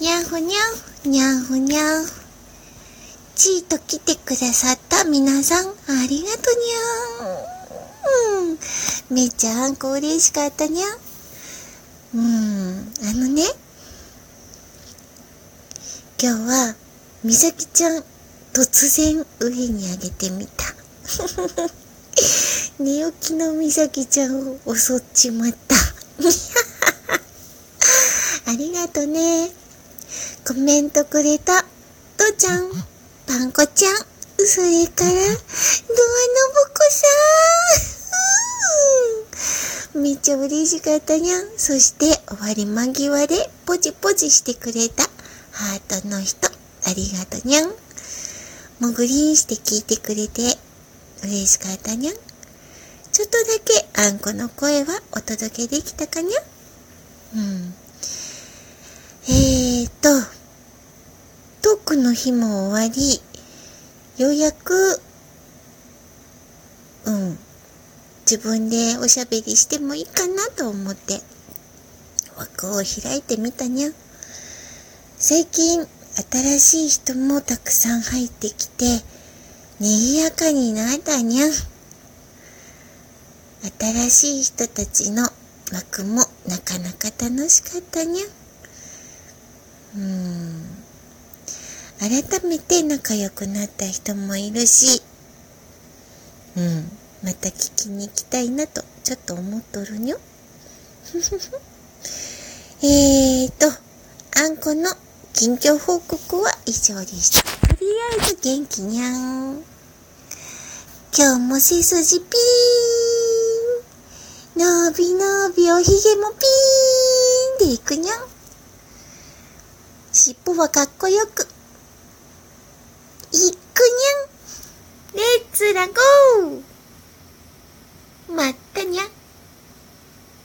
にゃんほにゃん、にゃんほにゃん。ちーと来てくださった皆さん、ありがとにゃん。うん。めっちゃあんこ嬉しかったにゃん。うん、あのね、今日は、みさきちゃん、突然上に上げてみた。寝起きのみさきちゃんを襲っちまった。ありがとね。コメントくれた、とちゃん、パンコちゃん、それから、ドアのぼこさん。めっちゃ嬉しかったにゃん。そして、終わり間際でポチポチしてくれたハートの人、ありがとにゃん。もぐりんして聞いてくれて嬉しかったにゃん。ちょっとだけあんこの声はお届けできたかにゃうん。えーと、トークの日も終わり、ようやく、うん、自分でおしゃべりしてもいいかなと思って枠を開いてみたにゃ。最近、新しい人もたくさん入ってきて、賑やかになったにゃ。新しい人たちの枠もなかなか楽しかったにゃ。うん。改めて仲良くなった人もいるし、うん。また聞きに行きたいなと、ちょっと思っとるにょ。えーと、あんこの近況報告は以上でした。とりあえず元気にゃん。今日も背筋ピーン。のびのびおひげもピーンでいくにゃん。尻尾はかっこよく。自然谷